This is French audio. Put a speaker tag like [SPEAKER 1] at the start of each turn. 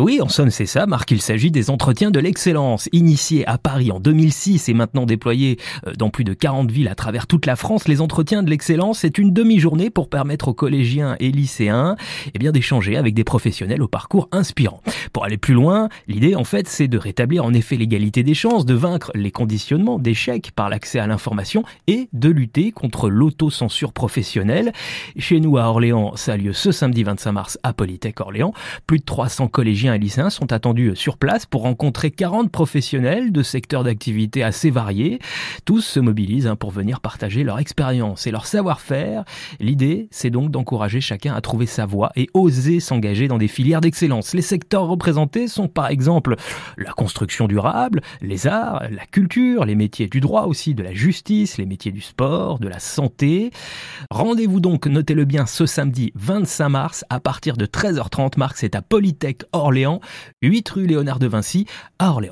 [SPEAKER 1] Oui, en somme, c'est ça, Marc. Il s'agit des entretiens de l'excellence, initiés à Paris en 2006 et maintenant déployés euh, dans plus de 40 villes à travers toute la France. Les entretiens de l'excellence, c'est une demi-journée pour permettre aux collégiens et lycéens eh bien, d'échanger avec des professionnels au parcours inspirant. Pour aller plus loin, l'idée, en fait, c'est de rétablir en effet l'égalité des chances, de vaincre les conditionnements d'échec par l'accès à l'information et de lutter contre l'autocensure professionnelle. Chez nous, à Orléans, ça a lieu ce samedi 25 mars à Polytech Orléans. Plus de 300 collégiens et lycéens sont attendus sur place pour rencontrer 40 professionnels de secteurs d'activité assez variés. Tous se mobilisent hein, pour venir partager leur expérience et leur savoir-faire. L'idée, c'est donc d'encourager chacun à trouver sa voie et oser s'engager dans des filières d'excellence. Les secteurs représentés sont par exemple la construction durable, les arts, la culture, les métiers du droit aussi, de la justice, les métiers du sport, de la santé. Rendez-vous donc, notez-le bien, ce samedi 25 mars à partir de 13h30. Marc, c'est à Polytech Orléans, 8 rue Léonard de Vinci à Orléans.